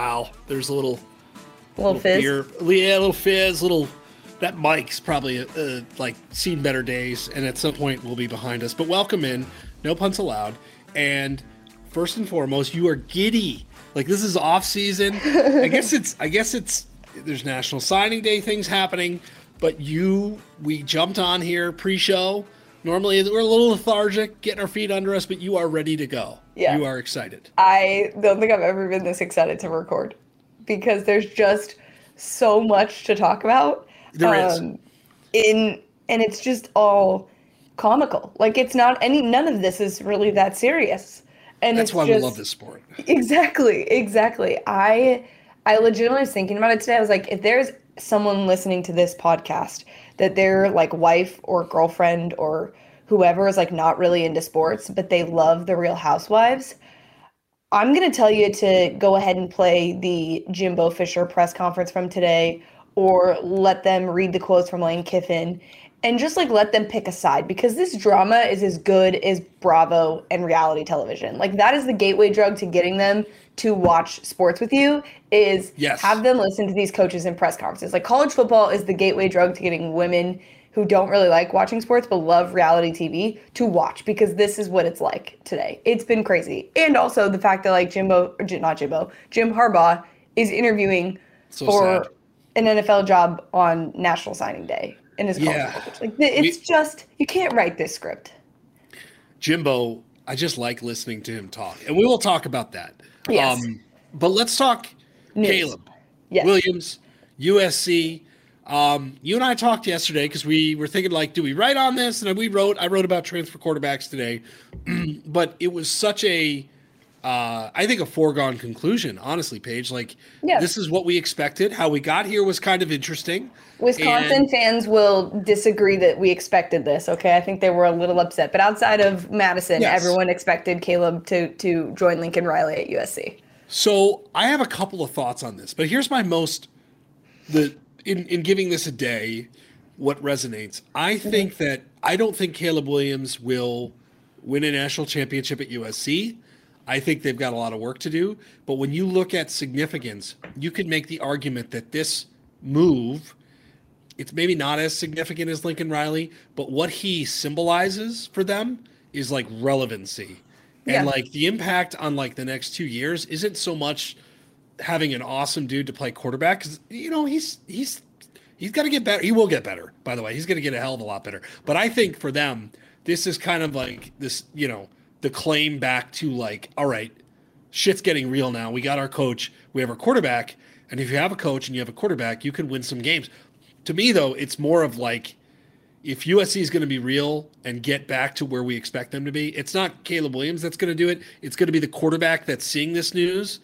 wow, there's a little, A little fizz. beer, yeah, a little fizz, little. That mic's probably uh, like seen better days, and at some point will be behind us. But welcome in, no punts allowed. And first and foremost, you are giddy. Like this is off season. I guess it's. I guess it's. There's National Signing Day things happening, but you, we jumped on here pre-show. Normally we're a little lethargic, getting our feet under us, but you are ready to go. Yeah. You are excited. I don't think I've ever been this excited to record because there's just so much to talk about. There is. Um, in and it's just all comical. Like it's not any none of this is really that serious. And That's why just, we love this sport. Exactly, exactly. I I legitimately was thinking about it today. I was like, if there's someone listening to this podcast that their like wife or girlfriend or whoever is like not really into sports, but they love the Real Housewives, I'm gonna tell you to go ahead and play the Jimbo Fisher press conference from today, or let them read the quotes from Lane Kiffin, and just like let them pick a side because this drama is as good as Bravo and reality television. Like that is the gateway drug to getting them to watch sports with you. Is Yes. have them listen to these coaches in press conferences. Like college football is the gateway drug to getting women who don't really like watching sports but love reality TV to watch because this is what it's like today. It's been crazy. And also the fact that like Jimbo, or not Jimbo, Jim Harbaugh is interviewing So for sad. an NFL job on National Signing Day in his college Yeah. coach. Like it's We- just you can't write this script. Jimbo, I just like listening to him talk, and we will talk about that. Um, Yes. but let's talk News. Caleb Yes. Williams, USC. Um, you and I talked yesterday because we were thinking like, do we write on this? And we wrote. I wrote about transfer quarterbacks today, but it was such a, uh, I think a foregone conclusion. Honestly, Paige, like Yes. this is what we expected. How we got here was kind of interesting. Wisconsin And- fans will disagree that we expected this. Okay, I think they were a little upset, but outside of Madison, Yes. everyone expected Caleb to to join Lincoln Riley at USC. So I have a couple of thoughts on this, but here's my most the in in giving this a day, what resonates. I think that I don't think Caleb Williams will win a national championship at USC. I think they've got a lot of work to do. But when you look at significance, you can make the argument that this move, it's maybe not as significant as Lincoln Riley, but what he symbolizes for them is like relevancy. Yeah. And like the impact on like the next two years isn't so much having an awesome dude to play quarterback because you know he's he's he's got to get better. He will get better, by the way. He's going to get a hell of a lot better. But I think for them, this is kind of like this, you know, the claim back to like, all right, shit's getting real now. We got our coach, we have our quarterback, and if you have a coach and you have a quarterback, you can win some games. To me, though, it's more of like if USC is going to be real and get back to where we expect them to be, it's not Caleb Williams that's going to do it. It's going to be the quarterback that's seeing this news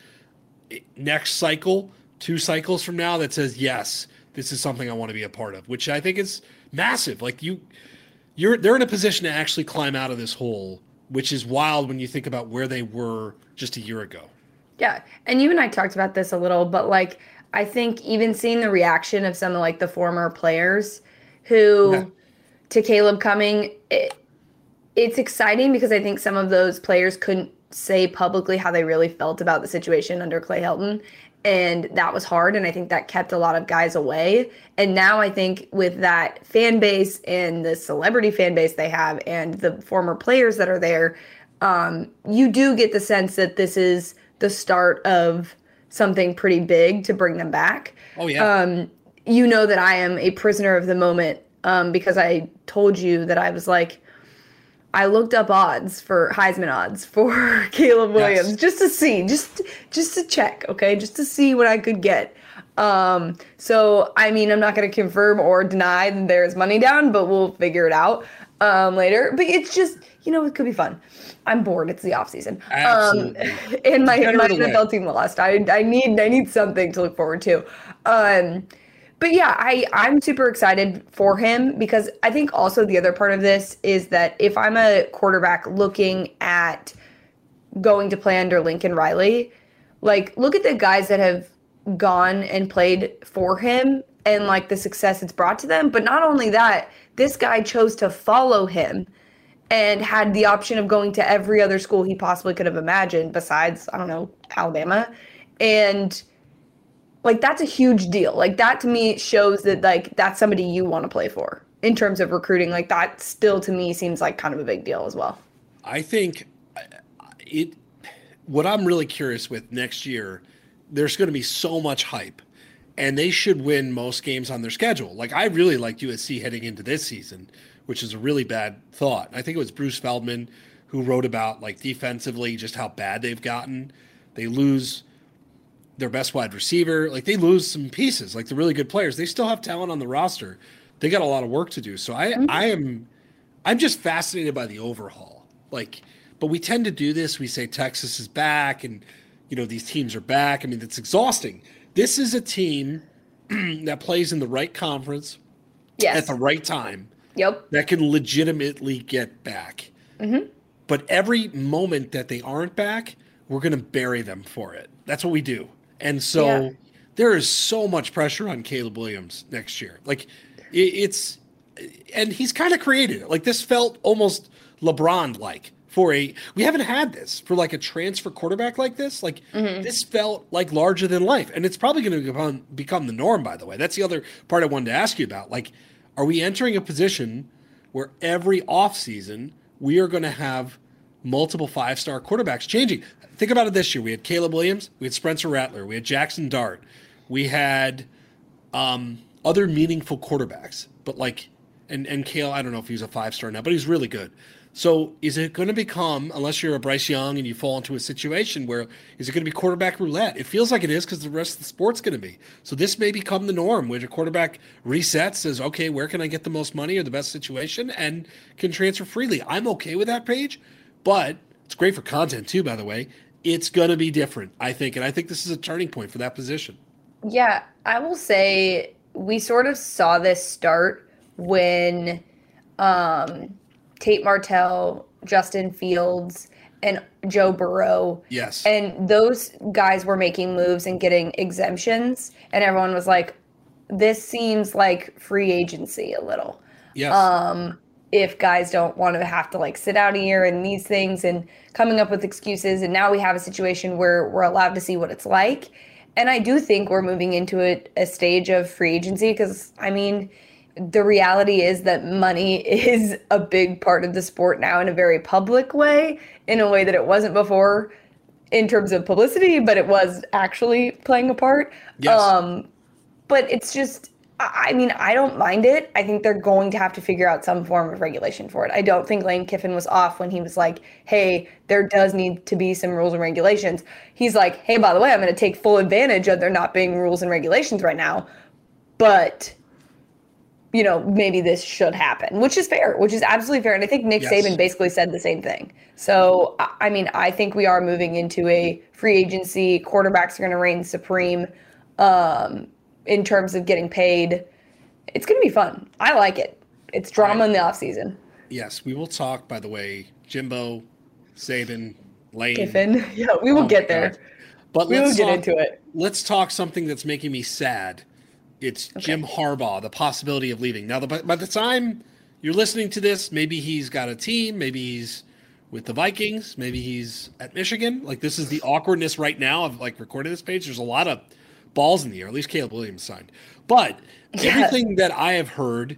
eh, next cycle, two cycles from now, that says, yes, this is something I want to be a part of, which I think is massive. Like you, you're they're in a position to actually climb out of this hole, which is wild when you think about where they were just a year ago. Yeah, and you and I talked about this a little, but like I think even seeing the reaction of some of like the former players who Yeah. to Caleb coming, it, it's exciting because I think some of those players couldn't say publicly how they really felt about the situation under Clay Helton. And that was hard. And I think that kept a lot of guys away. And now I think with that fan base and the celebrity fan base they have and the former players that are there, um, you do get the sense that this is the start of something pretty big to bring them back Oh yeah, um, you know that I am a prisoner of the moment um, because I told you that I was like, I looked up odds for Heisman odds for Caleb Williams Yes. just to see, just just to check, okay, just to see what I could get. Um, so I mean, I'm not going to confirm or deny that there's money down, but we'll figure it out um, later. But it's just, you know, it could be fun. I'm bored. It's the off season. Absolutely. Um, and my, my. NFL team lost. I I need I need something to look forward to. Um, but yeah, I I'm super excited for him because I think also the other part of this is that if I'm a quarterback looking at going to play under Lincoln Riley, like look at the guys that have gone and played for him and like the success it's brought to them. But not only that, this guy chose to follow him and had the option of going to every other school he possibly could have imagined besides, I don't know, Alabama. And like that's a huge deal. Like that to me shows that like that's somebody you want to play for in terms of recruiting. Like that still to me seems like kind of a big deal as well. I think it what I'm really curious with next year, there's going to be so much hype and they should win most games on their schedule. Like I really liked USC heading into this season, which is a really bad thought. I think it was Bruce Feldman who wrote about like defensively just how bad they've gotten. They lose their best wide receiver. Like they lose some pieces, like the really good players. They still have talent on the roster. They got a lot of work to do. So I mm-hmm. I am I'm just fascinated by the overhaul. Like, but we tend to do this. We say Texas is back and you know these teams are back. I mean, it's exhausting. This is a team that plays in the right conference yes. at the right time. Yep. That can legitimately get back. Mm-hmm. But every moment that they aren't back, we're going to bury them for it. That's what we do. And so yeah. there is so much pressure on Caleb Williams next year. Like it's, and he's kind of created it. Like this felt almost LeBron like for a, we haven't had this for like a transfer quarterback like this. Like mm-hmm. this felt like larger than life. And it's probably going to become, become the norm, by the way. That's the other part I wanted to ask you about. Like, are we entering a position where every offseason we are going to have multiple five star quarterbacks changing? think about it this year. We had Caleb Williams, we had Spencer Rattler, we had Jackson Dart, we had um, other meaningful quarterbacks, but like, and and Kale, I don't know if he's a five star now, but he's really good. So is it going to become, unless you're a Bryce Young and you fall into a situation where is it going to be quarterback roulette? It feels like it is because the rest of the sport's going to be. So this may become the norm where a quarterback resets, says, okay, where can I get the most money or the best situation, and can transfer freely. I'm okay with that Paige, but it's great for content too, by the way it's going to be different, I think. And I think this is a turning point for that position. Yeah, I will say we sort of saw this start when um, Tate Martell, Justin Fields, and Joe Burrow. Yes. And those guys were making moves and getting exemptions. And everyone was like, this seems like free agency a little. Yes. Um, if guys don't want to have to like sit out a year and these things and coming up with excuses and now we have a situation where we're allowed to see what it's like and i do think we're moving into a, a stage of free agency because i mean the reality is that money is a big part of the sport now in a very public way in a way that it wasn't before in terms of publicity but it was actually playing a part yes. um but it's just I mean, I don't mind it. I think they're going to have to figure out some form of regulation for it. I don't think Lane Kiffin was off when he was like, hey, there does need to be some rules and regulations. He's like, hey, by the way, I'm going to take full advantage of there not being rules and regulations right now. But, you know, maybe this should happen, which is fair, which is absolutely fair. And I think Nick yes. Saban basically said the same thing. So, I mean, I think we are moving into a free agency. Quarterbacks are going to reign supreme. Um, in terms of getting paid. It's going to be fun. I like it. It's drama right. in the off season. Yes, we will talk. By the way, Jimbo, Saban, Lane, Kiffin. Yeah, we will oh get there. God. But we will get into it. Let's talk something that's making me sad. It's okay. Jim Harbaugh, the possibility of leaving. Now, the, by the time you're listening to this, maybe he's got a team, maybe he's with the Vikings, maybe he's at Michigan. Like this is the awkwardness right now of like recording this Paige. There's a lot of balls in the air. At least Caleb Williams signed. But everything that I have heard,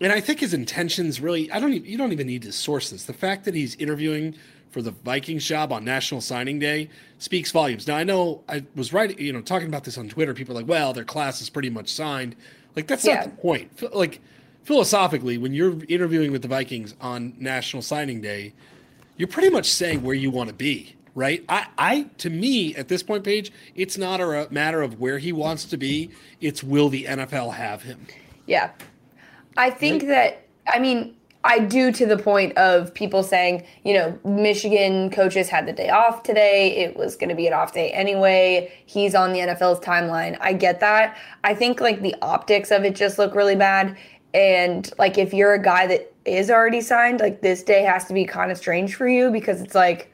and I think his intentions really, I don't even, you don't even need to source this. The fact that he's interviewing for the Vikings job on National Signing Day speaks volumes. Now I know I was right, you know, talking about this on Twitter. People are like, well, their class is pretty much signed. Like that's yeah. not the point. Like philosophically, when you're interviewing with the Vikings on National Signing Day, you're pretty much saying where you want to be right? I, I, to me, at this point, Paige, it's not a matter of where he wants to be. It's will the NFL have him? Yeah, I think right? that. I mean, I do to the point of people saying, you know, Michigan coaches had the day off today. It was going to be an off day anyway. He's on the NFL's timeline. I get that. I think like the optics of it just look really bad. And like if you're a guy that is already signed, like this day has to be kind of strange for you because it's like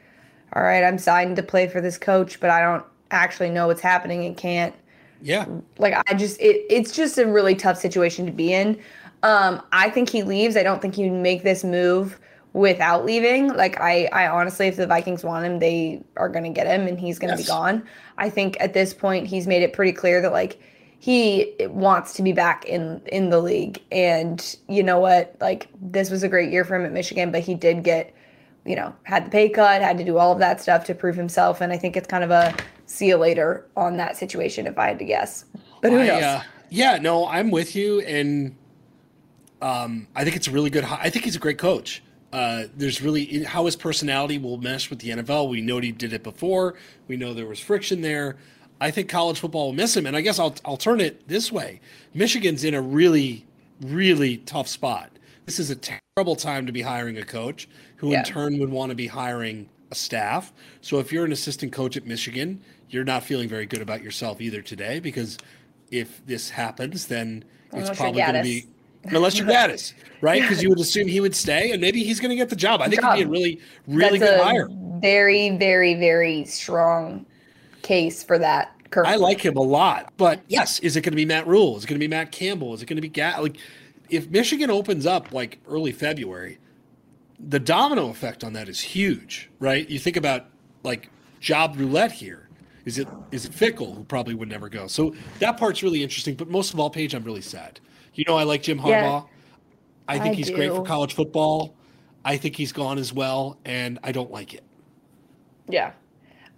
all right, I'm signed to play for this coach, but I don't actually know what's happening and can't. Yeah. Like I just it it's just a really tough situation to be in. Um, I think he leaves. I don't think he'd make this move without leaving. Like I, I honestly, if the Vikings want him, they are going to get him, and he's going to yes. be gone. I think at this point, he's made it pretty clear that like he wants to be back in in the league. And you know what? Like this was a great year for him at Michigan, but he did get, you know, had the pay cut, had to do all of that stuff to prove himself. And I think it's kind of a see you later on that situation, if I had to guess. But who knows? Uh, yeah, no, I'm with you, and um, I think it's a really good. I think he's a great coach. Uh, there's really how his personality will mesh with the NFL. We know he did it before. We know there was friction there. I think college football will miss him, and I guess I'll I'll turn it this way. Michigan's in a really really tough spot. This is a terrible time to be hiring a coach who yeah. in turn would want to be hiring a staff. So if you're an assistant coach at Michigan, you're not feeling very good about yourself either today because if this happens, then it's probably going to be unless you're Gattis, right? Because you would assume he would stay, and maybe he's going to get the job. I think job. it'd be a really, really That's good hire. Very, very, very strong case for that. Currently. I like him a lot, but yes, is it going to be Matt Rhule? Is it going to be Matt Campbell? Is it going to be Gat? Like, if Michigan opens up like early February, the domino effect on that is huge, right? You think about like job roulette here. Is it is it Fickell who probably would never go? So that part's really interesting. But most of all, Paige, I'm really sad. You know, I like Jim Harbaugh. Yeah, I think I he's do. great for college football. I think he's gone as well, and I don't like it. Yeah,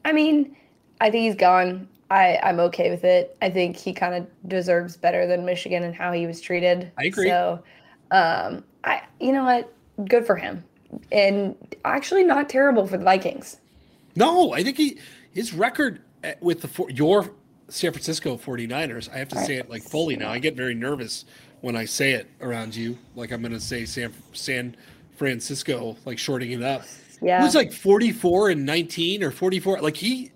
I mean, I think he's gone. I I'm okay with it. I think he kind of deserves better than Michigan and how he was treated. I agree. So, um, I you know what? Good for him, and actually not terrible for the Vikings. No, I think he his record Eh, with the your San Francisco 49ers, I have to say it like fully now. I get very nervous when I say it around you. Like I'm going to say San San Francisco, like shorting it up. Yeah. It was like 44 and 19 or 44. Like he,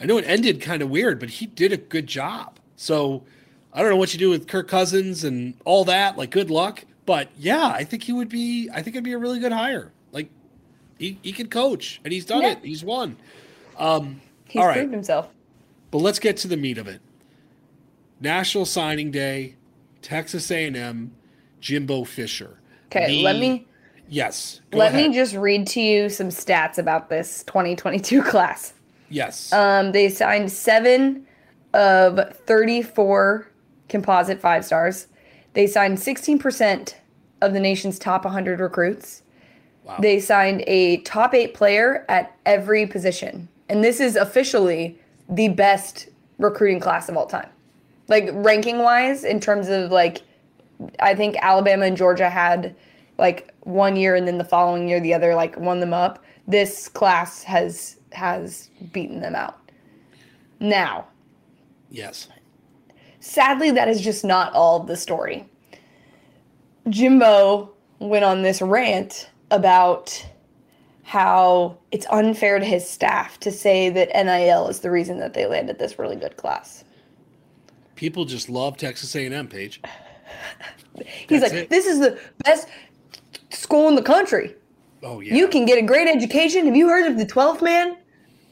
I know it ended kind of weird, but he did a good job. So I don't know what you do with Kirk Cousins and all that. Like good luck. But yeah, I think he would be, I think it'd be a really good hire. Like he, he can coach and he's done yeah. it. He's won. Um, He's All right. proved himself. But let's get to the meat of it. National Signing Day, Texas A&M, Jimbo Fisher. Okay, the, let me. Yes. Let ahead. me just read to you some stats about this 2022 class. Yes. Um, they signed seven of 34 composite five stars. They signed 16% of the nation's top 100 recruits. Wow. They signed a top eight player at every position and this is officially the best recruiting class of all time. Like ranking wise, in terms of like, I think Alabama and Georgia had like one year and then the following year the other like won them up. This class has has beaten them out. Now, yes. Sadly, that is just not all of the story. Jimbo went on this rant about how it's unfair to his staff to say that NIL is the reason that they landed this really good class. People just love Texas A&M, Paige. He's That's like, it. this is the best school in the country. Oh yeah. You can get a great education. Have you heard of the 12th man?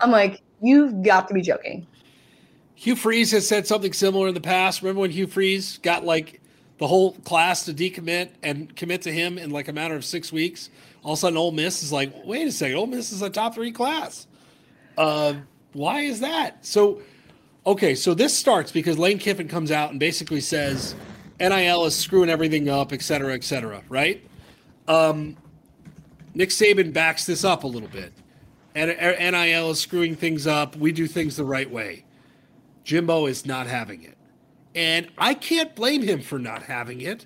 I'm like, you've got to be joking. Hugh Freeze has said something similar in the past. Remember when Hugh Freeze got like the whole class to decommit and commit to him in like a matter of six weeks? all of a sudden Ole Miss is like, wait a second, Ole Miss is a top three class. Uh, why is that? So, okay, so this starts because Lane Kiffin comes out and basically says NIL is screwing everything up, et cetera, et cetera, right? Um, Nick Saban backs this up a little bit. And er, NIL is screwing things up. We do things the right way. Jimbo is not having it. And I can't blame him for not having it.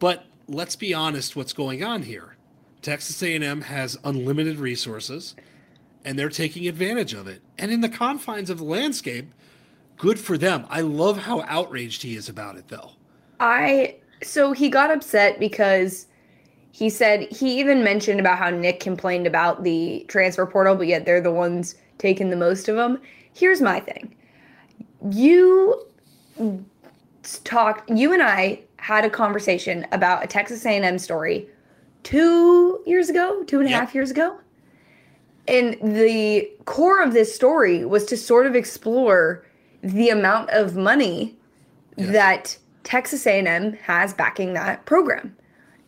But let's be honest what's going on here. Texas A&M has unlimited resources and they're taking advantage of it. And in the confines of the landscape, good for them. I love how outraged he is about it though. I so he got upset because he said he even mentioned about how Nick complained about the transfer portal, but yet they're the ones taking the most of them. Here's my thing. You talked you and I had a conversation about a Texas A&M story two years ago, two and a yep. half years ago. And the core of this story was to sort of explore the amount of money that Texas A&M has backing that program.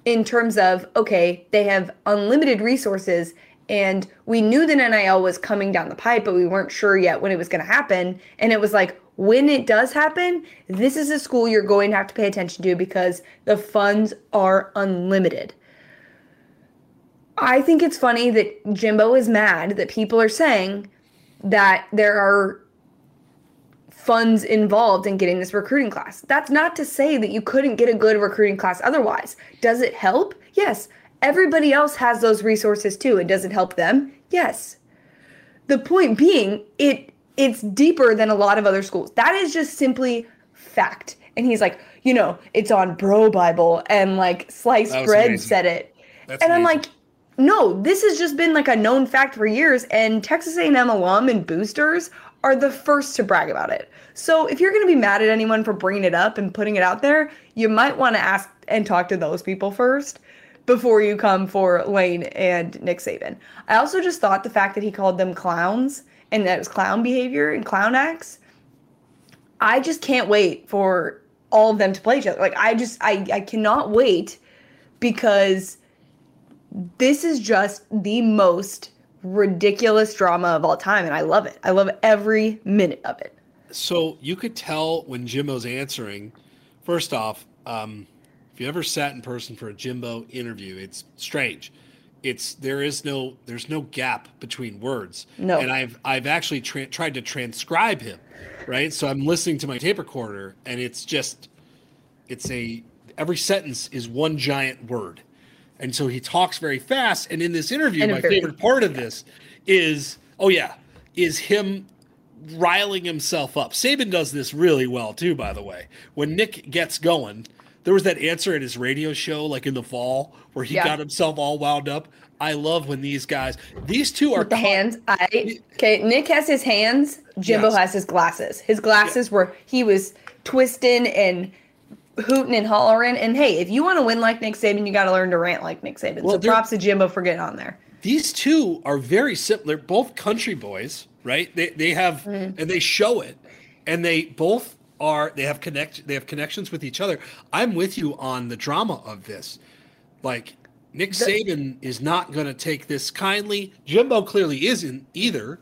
In terms of okay, they have unlimited resources and we knew that NIL was coming down the pipe, but we weren't sure yet when it was going to happen. And it was like, when it does happen, this is a school you're going to have to pay attention to because the funds are unlimited. I think it's funny that Jimbo is mad that people are saying that there are funds involved in getting this recruiting class. That's not to say that you couldn't get a good recruiting class otherwise. Does it help? Yes. Everybody else has those resources too. And does it help them? Yes. The point being, it it's deeper than a lot of other schools. That is just simply fact. And he's like, you know, it's on Bro Bible and like Sliced Bread amazing. said it. That's and amazing. I'm like, no, this has just been like a known fact for years and Texas A&M alum and boosters are the first to brag about it. So if you're going to be mad at anyone for bringing it up and putting it out there, you might want to ask and talk to those people first before you come for Lane and Nick Saban. I also just thought the fact that he called them clowns and that was clown behavior and clown acts. I just can't wait for all of them to play each other. Like I just I I cannot wait because this is just the most ridiculous drama of all time and I love it. I love every minute of it. So you could tell when Jimbo's answering, first off, um, if you ever sat in person for a Jimbo interview, it's strange. It's there is no there's no gap between words. No. And I've I've actually tra- tried to transcribe him, right? So I'm listening to my tape recorder, and it's just it's a every sentence is one giant word, and so he talks very fast. And in this interview, my favorite part of this is oh yeah, is him riling himself up. Saban does this really well too, by the way. When Nick gets going, there was that answer at his radio show, like in the fall, where he yeah. got himself all wound up. I love when these guys, these two are With the hands. I okay. Nick has his hands. Jimbo yes. has his glasses. His glasses yeah. were he was twisting and hooting and hollering. And hey, if you want to win like Nick Saban, you got to learn to rant like Nick Saban. Well, so props to Jimbo for getting on there. These two are very similar. Both country boys, right? They they have mm-hmm. and they show it, and they both are they have connect they have connections with each other. I'm with you on the drama of this. Like Nick Saban is not going to take this kindly. Jimbo clearly isn't either.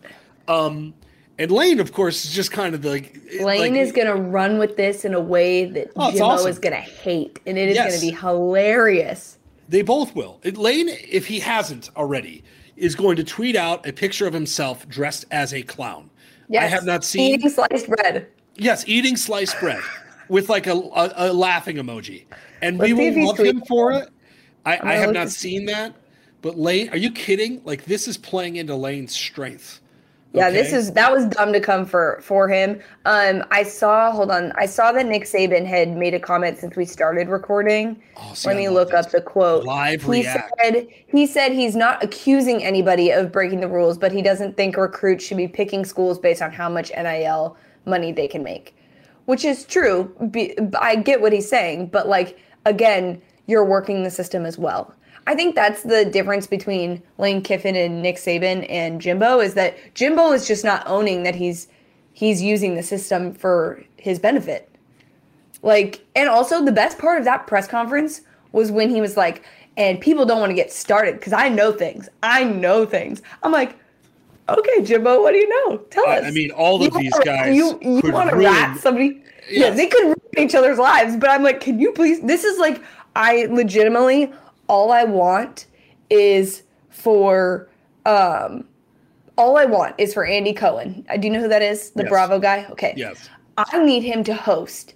Um, and Lane, of course, is just kind of like Lane like, is going to run with this in a way that oh, Jimbo awesome. is going to hate, and it is yes. going to be hilarious. They both will. Lane, if he hasn't already, is going to tweet out a picture of himself dressed as a clown. Yes. I have not seen eating sliced bread. Yes, eating sliced bread with like a, a, a laughing emoji, and Let's we will love him for it. I, I have not seen that, but Lane, are you kidding? Like this is playing into Lane's strength. Yeah, okay. this is that was dumb to come for for him. Um, I saw. Hold on, I saw that Nick Saban had made a comment since we started recording. Oh, see, Let me look this. up the quote. Live he react. said he said he's not accusing anybody of breaking the rules, but he doesn't think recruits should be picking schools based on how much NIL money they can make, which is true. Be, I get what he's saying, but like again, you're working the system as well. I think that's the difference between Lane Kiffin and Nick Saban and Jimbo is that Jimbo is just not owning that he's he's using the system for his benefit. Like, and also the best part of that press conference was when he was like, and people don't want to get started because I know things. I know things. I'm like, okay, Jimbo, what do you know? Tell us. I mean, all of you these guys. You, you want to rat somebody? Yes. Yeah, they could ruin each other's lives, but I'm like, can you please? This is like, I legitimately, all I want is for, um, all I want is for Andy Cohen. Uh, do you know who that is? The yes. Bravo guy? Okay. Yes. I need him to host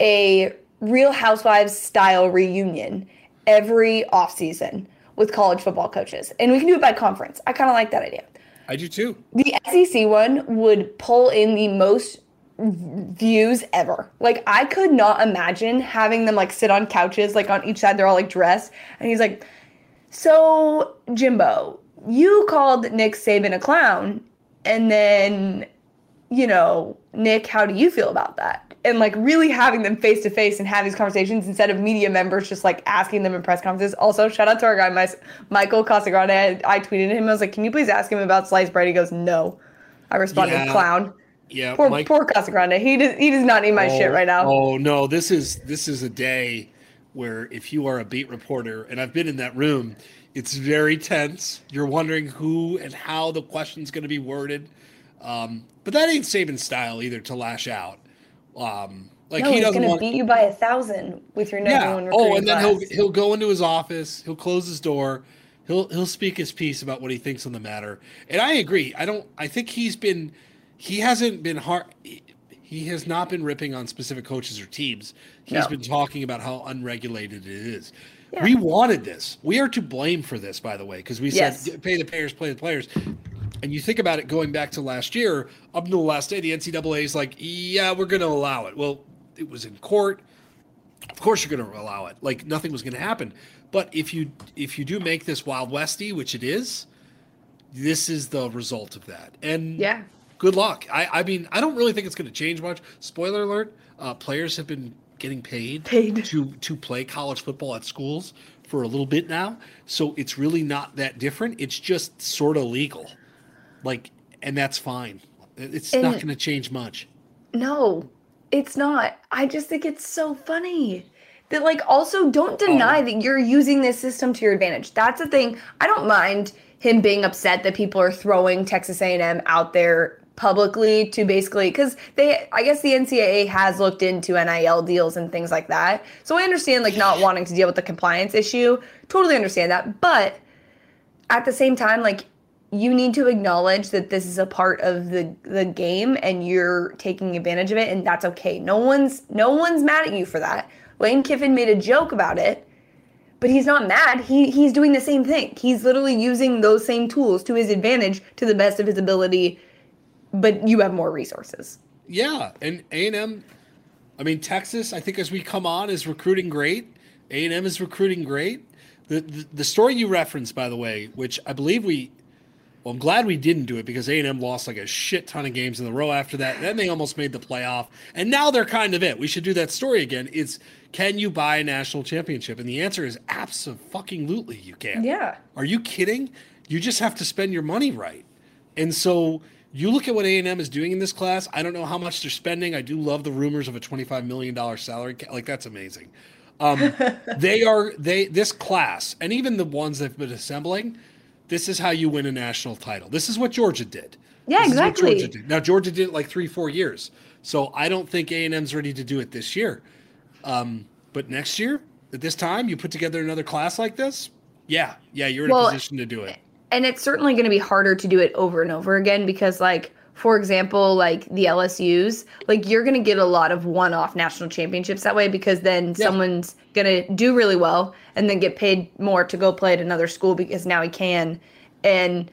a Real Housewives style reunion every offseason with college football coaches. And we can do it by conference. I kind of like that idea. I do too. The SEC one would pull in the most views ever. Like I could not imagine having them like sit on couches like on each side they're all like dressed and he's like so Jimbo, you called Nick Saban a clown and then you know, Nick, how do you feel about that? and like really having them face to face and have these conversations instead of media members just like asking them in press conferences. Also, shout out to our guy, my, Michael Casagrande. I, I, tweeted him. I was like, "Can you please ask him about sliced bread?" He goes, "No." I responded, yeah. "Clown." Yeah, poor Mike, poor Casagrande. He does he does not need my oh, shit right now. Oh no, this is this is a day where if you are a beat reporter, and I've been in that room, it's very tense. You're wondering who and how the question's going to be worded. Um, but that ain't Saban's style either to lash out. Um, like no, he he's gonna want. beat you by a thousand with your number yeah. one Oh, and then class. he'll he'll go into his office. He'll close his door. He'll he'll speak his piece about what he thinks on the matter. And I agree. I don't. I think he's been. He hasn't been hard. He has not been ripping on specific coaches or teams. He's No. been talking about how unregulated it is. Yeah. We wanted this. We are to blame for this, by the way, because we Yes. said pay the players, play the players. And you think about it going back to last year, up until the last day, the NCAA is like, yeah, we're going to allow it. Well, it was in court. Of course, you're going to allow it. Like nothing was going to happen. But if you if you do make this Wild Westy, which it is, this is the result of that. And yeah. Good luck. I, I mean, I don't really think it's going to change much. Spoiler alert: uh, players have been getting paid, Paid. to to play college football at schools for a little bit now, so it's really not that different. It's just sort of legal, like, and that's fine. It's not going to change much. No, it's not. I just think it's so funny. That like also don't deny Oh. that you're using this system to your advantage. That's the thing. I don't mind him being upset that people are throwing Texas A&M out there publicly to basically cuz they I guess the NCAA has looked into NIL deals and things like that. So I understand like not wanting to deal with the compliance issue. Totally understand that. But at the same time like you need to acknowledge that this is a part of the the game and you're taking advantage of it and that's okay. No one's no one's mad at you for that. Lane Kiffin made a joke about it, but he's not mad. He he's doing the same thing. He's literally using those same tools to his advantage to the best of his ability, but you have more resources. Yeah, and A and M. I mean, Texas. I think as we come on is recruiting great. A and M is recruiting great. The, the the story you referenced, by the way, which I believe we. Well, I'm glad we didn't do it because A and M lost like a shit ton of games in a row after that. Then they almost made the playoff, and now they're kind of it. We should do that story again. It's can you buy a national championship? And the answer is absolutely you can. Yeah. Are you kidding? You just have to spend your money right. And so you look at what A&M is doing in this class. I don't know how much they're spending. I do love the rumors of a $25 million salary. ca- Like that's amazing. Um, they are they this class and even the ones they've been assembling. This is how you win a national title. This is what Georgia did. Yeah, This exactly. Georgia did. Now Georgia did it like three, four years. So I don't think A&M's ready to do it this year. Um, but next year, at this time, you put together another class like this. Yeah, yeah, you're in Well, a position to do it. And it's certainly going to be harder to do it over and over again because like for example like the lsus like you're going to get a lot of one-off national championships that way because then someone's going to do really well and then get paid more to go play at another school because now he can. And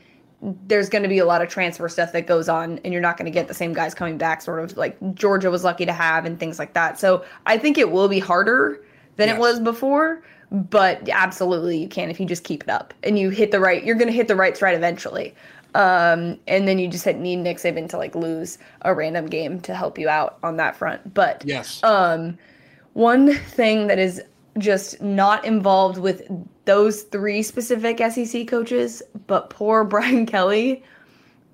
there's going to be a lot of transfer stuff that goes on and you're not going to get the same guys coming back sort of like georgia was lucky to have and things like that. So i think it will be harder than Yes. it was before but absolutely you can if you just keep it up and you hit the right you're going to hit the right stride eventually um, and then you just need Nick Saban to like lose a random game to help you out on that front. But Yes. um, one thing that is just not involved with those three specific SEC coaches, but poor Brian Kelly.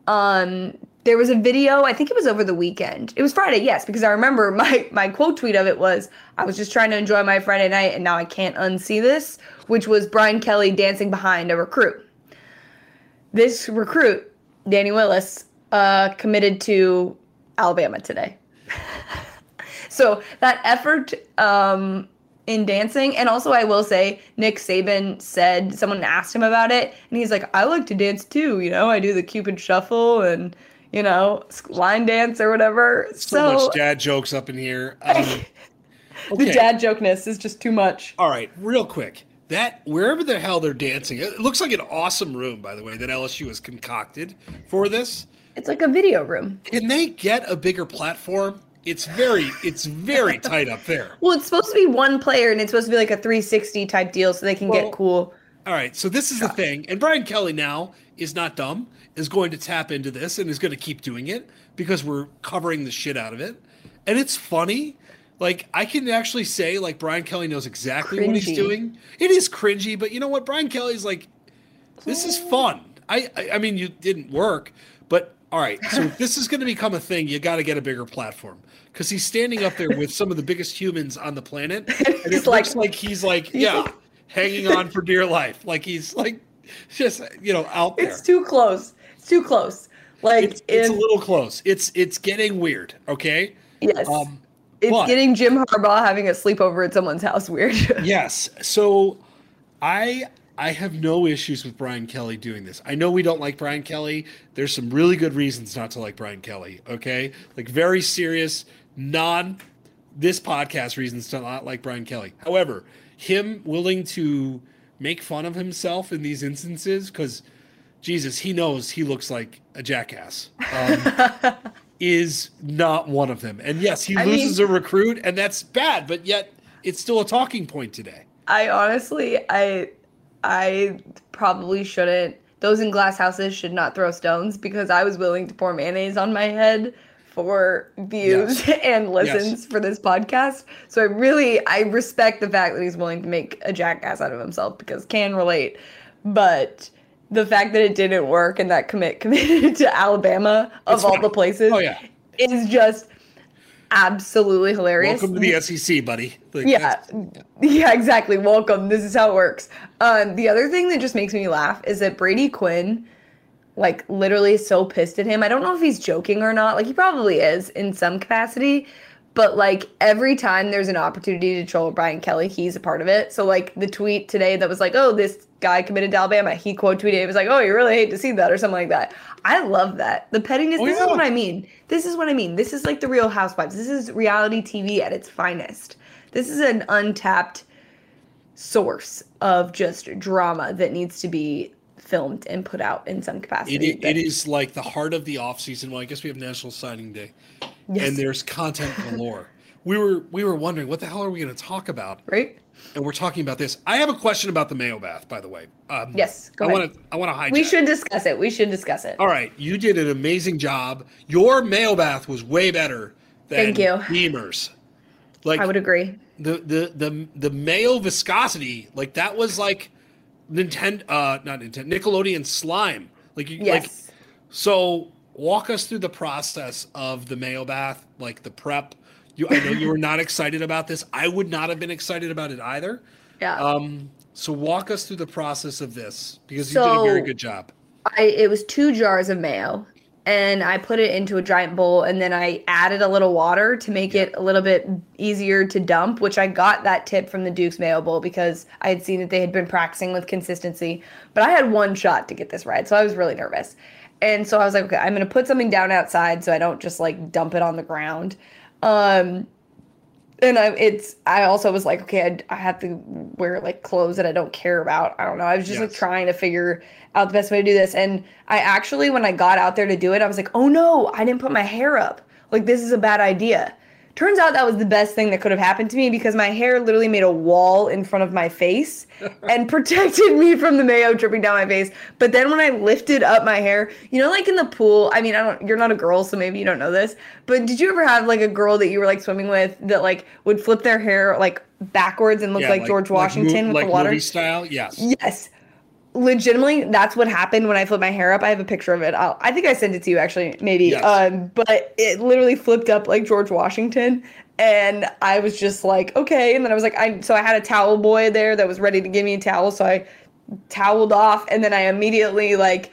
Um, there was a video, I think it was over the weekend. It was Friday, yes, because I remember my my quote tweet of it was I was just trying to enjoy my Friday night and now I can't unsee this, which was Brian Kelly dancing behind a recruit. This recruit, Danny Willis, uh, committed to Alabama today. So that effort um, in dancing, and also I will say, Nick Saban said someone asked him about it, and he's like, "I like to dance too. You know, I do the Cupid shuffle and you know line dance or whatever." so, So, much dad jokes up in here. Um, the dad jokeness is just too much. All right, real quick. That wherever the hell they're dancing, it looks like an awesome room, by the way, that LSU has concocted for this. It's like a video room. Can they get a bigger platform? It's very, it's very tight up there. Well, it's supposed to be one player, and it's supposed to be like a 360 type deal, so they can Well, get cool. All right, so this is the thing, and Brian Kelly now is not dumb, is going to tap into this and is going to keep doing it because we're covering the shit out of it, and it's funny. Like I can actually say, like Brian Kelly knows exactly what he's doing. It is cringy, but you know what? Brian Kelly's like, this is fun. I, I, I mean, you didn't work, but all right, so if this is going to become a thing, you got to get a bigger platform because he's standing up there with some of the biggest humans on the planet, and it like- looks like he's like, yeah, hanging on for dear life, like he's like just you know out there. It's too close. Too close. Like It's, it's a little close. It's it's getting weird. Okay. yes, Um, it's but- getting Jim Harbaugh having a sleepover at someone's house weird. yes. So I I have no issues with Brian Kelly doing this. I know we don't like Brian Kelly. There's some really good reasons not to like Brian Kelly. Okay, like very serious, non this podcast reasons to not like Brian Kelly. However, him willing to make fun of himself in these instances because Jesus, he knows he looks like a jackass. Um, is not one of them. And yes, he I loses mean- a recruit, and that's bad. But yet, it's still a talking point today. I honestly, I, I probably shouldn't. Those in glass houses should not throw stones because I was willing to pour mayonnaise on my head for views and listens for this podcast. So I really, I respect the fact that he's willing to make a jackass out of himself because can relate. But the fact that it didn't work and that commit committed to Alabama of It's all fine. the places Oh yeah, is just absolutely hilarious. welcome to the SEC, buddy. Like, Yeah, yeah, exactly. Welcome. This is how it works. Um, the other thing that just makes me laugh is that Brady Quinn, like, literally is so pissed at him. I don't know if he's joking or not. Like, he probably is in some capacity. But like every time there's an opportunity to troll Brian Kelly, he's a part of it. So like the tweet today that was like, "Oh, this guy committed to Alabama," he quote tweeted it was like, "Oh, you really hate to see that" or something like that. I love that the pettiness. Oh, this yeah. is what I mean. This is what I mean. This is like the Real Housewives. This is reality TV at its finest. This is an untapped source of just drama that needs to be filmed and put out in some capacity. It, it, it is like the heart of the off season. Well, I guess we have National Signing Day, Yes. and there's content galore. we were we were wondering what the hell are we going to talk about, right. And we're talking about this. I have a question about the mayo bath, by the way. Um, Yes, go I want to I want to hijack. We should discuss it. We should discuss it. All right, you did an amazing job. Your mayo bath was way better than Thank you. Beamer's. Like I would agree. the the the the mayo viscosity, like that was like Nintendo, uh, not Nintendo, Nickelodeon slime. Like you, like Yes. so. Walk us through the process of the mayo bath, like the prep. You, I know you were not excited about this. I would not have been excited about it either. yeah. Um, so walk us through the process of this because you did a very good job. I it was two jars of mayo and I put it into a giant bowl and then I added a little water to make it a little bit easier to dump, which I got that tip from the Duke's Mayo Bowl because I had seen that they had been practicing with consistency. But I had one shot to get this right, so I was really nervous. And so I was like, okay, I'm gonna put something down outside so I don't just like dump it on the ground. Um and I, it's I also was like, okay, I, I have to wear like clothes that I don't care about. I don't know. I was just like trying to figure out the best way to do this. And I actually, when I got out there to do it, I was like, oh no, I didn't put my hair up. Like this is a bad idea. Turns out that was the best thing that could have happened to me because my hair literally made a wall in front of my face and protected me from the mayo dripping down my face. But then when I lifted up my hair, you know, like in the pool, I mean, I don't, you're not a girl, so maybe you don't know this, but did you ever have like a girl that you were like swimming with that like would flip their hair like backwards and look Yeah, like, George Washington mo- with the water? style. Yes. Yes. Legitimately, that's what happened when I flipped my hair up. I have a picture of it. I'll, I think I sent it to you actually, maybe. Yes. Um, but it literally flipped up like George Washington, and I was just like, okay. And then I was like, I so I had a towel boy there that was ready to give me a towel, so I toweled off, and then I immediately like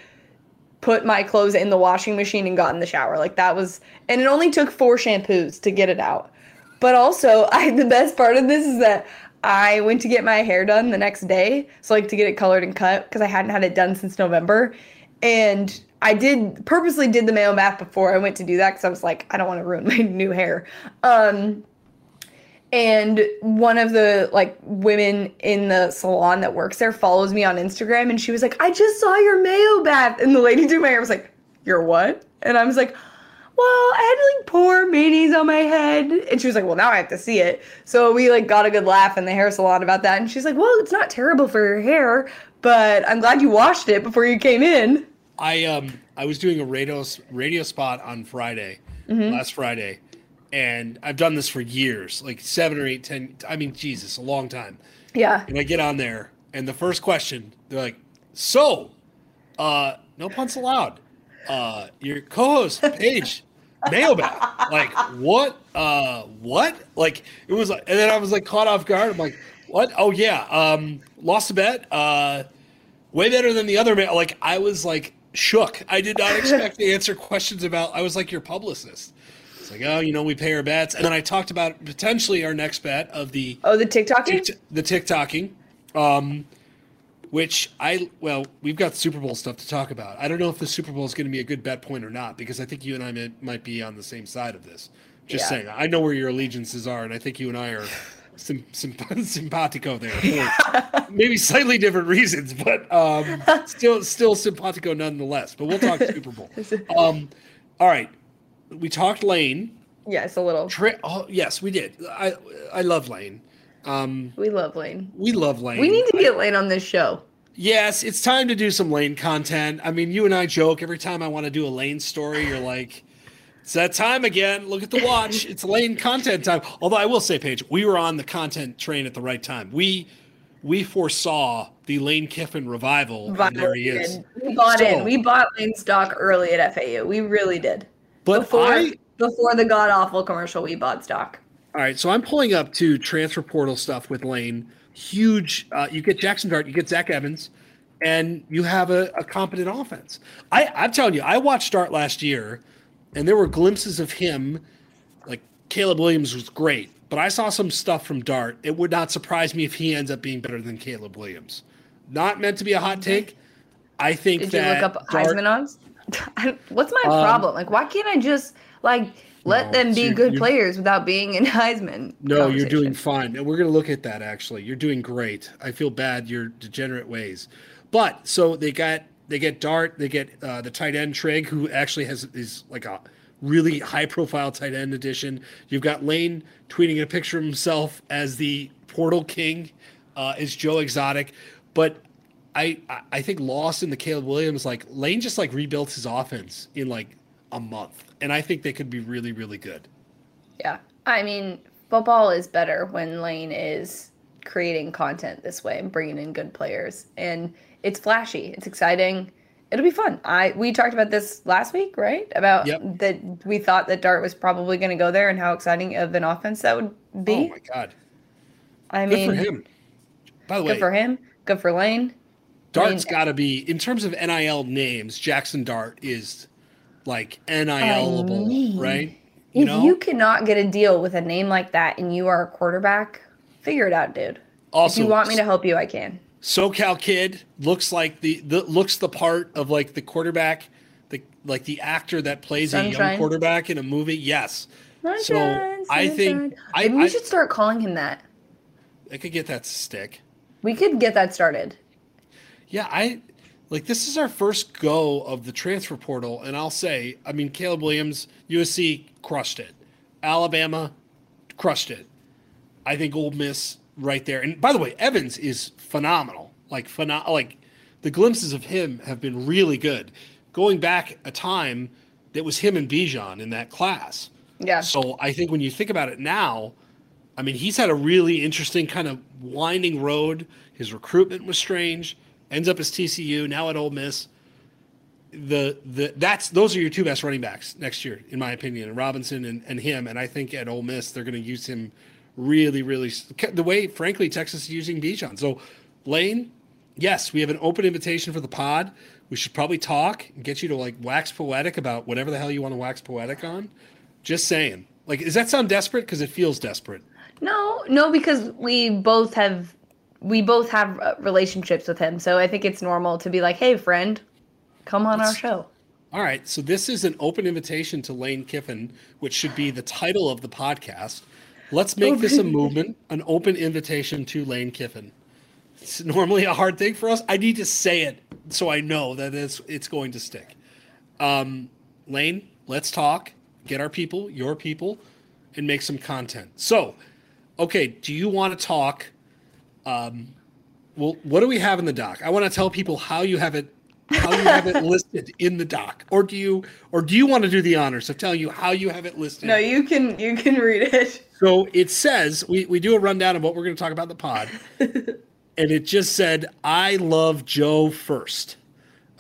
put my clothes in the washing machine and got in the shower. Like that was, and it only took four shampoos to get it out. But also, I the best part of this is that I went to get my hair done the next day, so like to get it colored and cut because I hadn't had it done since November, and I did purposely did the mayo bath before I went to do that because I was like, I don't want to ruin my new hair. Um, and one of the like women in the salon that works there follows me on Instagram and she was like, I just saw your mayo bath. And the lady doing my hair was like, Your what? And I was like, Well, I had to like pour mayonnaise on my head. And she was like, Well, now I have to see it. So we like got a good laugh in the hair salon about that. And she's like, Well, it's not terrible for your hair, but I'm glad you washed it before you came in. I um I was doing a radio radio spot on Friday, Mm-hmm. last Friday, and I've done this for years, like seven or eight, ten. I mean, Jesus, a long time. Yeah. And I get on there, and the first question, they're like, "So, uh, no punts allowed." uh, your co-host Paige mailbag. Like what? Uh, what? Like it was, and then I was like caught off guard. I'm like, what? Oh yeah, um, lost a bet. Uh, way better than the other mail. Like I was like shook. I did not expect to answer questions about. I was like your publicist. It's like, oh, you know, we pay our bets, and then I talked about potentially our next bet of the oh the TikToking, Tikt- the TikToking, um, which I well, we've got Super Bowl stuff to talk about. I don't know if the Super Bowl is going to be a good bet point or not because I think you and I may, might be on the same side of this. Just Yeah. saying, I know where your allegiances are, and I think you and I are sim, sim, simpatico there. for maybe slightly different reasons, but um, still still simpatico nonetheless. But we'll talk Super Bowl. Um, all right, we talked Lane. yes, a little. Tra- oh, yes, we did. I I love Lane. Um, We love Lane. we love Lane. We need to get Lane on this show. Yes, it's time to do some Lane content. I mean, you and I joke every time I want to do a Lane story. You're like, it's that time again. Look at the watch. It's Lane content time. Although I will say, Paige, we were on the content train at the right time. We we foresaw the Lane Kiffin revival, and there he is. We bought So- in. We bought Lane stock early at FAU. We really did. But before I before the god awful commercial, we bought stock. All right, so I'm pulling up to transfer portal stuff with Lane. Huge. Uh, you get Jackson Dart, you get Zach Evans, and you have a, a competent offense. I, I'm telling you, I watched Dart last year, and there were glimpses of him. Like Caleb Williams was great, but I saw some stuff from Dart. It would not surprise me if he ends up being better than Caleb Williams. Not meant to be a hot take. I think Did you look up Dart- Heisman odds? What's my Um, problem? Like, why can't I just like let No, them be good players without being in Heisman? No, you're doing fine. And we're going to look at that actually. You're doing great. I feel bad your degenerate ways. But so they got they get Dart, they get uh, the tight end Trigg who actually has is like a really high profile tight end edition. You've got Lane tweeting a picture of himself as the Portal King uh, is Joe Exotic, but I I- I think lost in the Caleb Williams like Lane just like rebuilt his offense in like a month, and I think they could be really really good. Yeah. I mean, football is better when Lane is creating content this way and bringing in good players. And it's flashy, it's exciting. It'll be fun. I we talked about this last week, right? About Yep. that we thought that Dart was probably going to go there and how exciting of an offense that would be. Oh my god. I Good mean, for him. By the way, good for him. Good for Lane. Dart's I mean- got to be in terms of NIL names. Jackson Dart is like I mean, right? if you cannot get a deal with a name like that and you are a quarterback, figure it out, dude. also if you want me to help you, I can. SoCal kid looks like the, the looks the part of like the quarterback, the like the actor that plays a young quarterback in a movie. Yes, Sunshine, so I think. I, Maybe we I, should start calling him that. I could get that stick. We could get that started. Yeah, I like this is our first go of the transfer portal, and I'll say, I mean, Caleb Williams, USC crushed it. Alabama crushed it. I think Ole Miss right there. And by the way, Evans is phenomenal. Like phenom- like the glimpses of him have been really good. Going back a time that was him and Bijan in that class. Yeah. So I think when you think about it now, I mean, he's had a really interesting kind of winding road. His recruitment was strange. Ends up as TCU now at Ole Miss. The the that's those are your two best running backs next year, in my opinion, and Robinson and, and him. And I think at Ole Miss they're going to use him really, really the way, frankly, Texas is using Bijan. So Lane, yes, we have an open invitation for the pod. We should probably talk and get you to like wax poetic about whatever the hell you want to wax poetic on. Just saying. Like, does that sound desperate? Because it feels desperate. No, no, because we both have we both have uh, relationships with him, so I think it's normal to be like, "Hey, friend, come on our show." All right. So this is an open invitation to Lane Kiffin, which should be the title of the podcast. Let's make this a movement, an open invitation to Lane Kiffin. It's normally a hard thing for us. I need to say it so I know that it's it's going to stick. Um, Lane, let's talk. Get our people, your people, and make some content. So, okay, do you want to talk? Um, well, what do we have in the doc? I want to tell people how you have it, how you have it listed in the doc, or do you, or do you want to do the honors of telling you how you have it listed? No, you can you can read it. So it says we we do a rundown of what we're going to talk about in the pod, and it just said I love Joe first.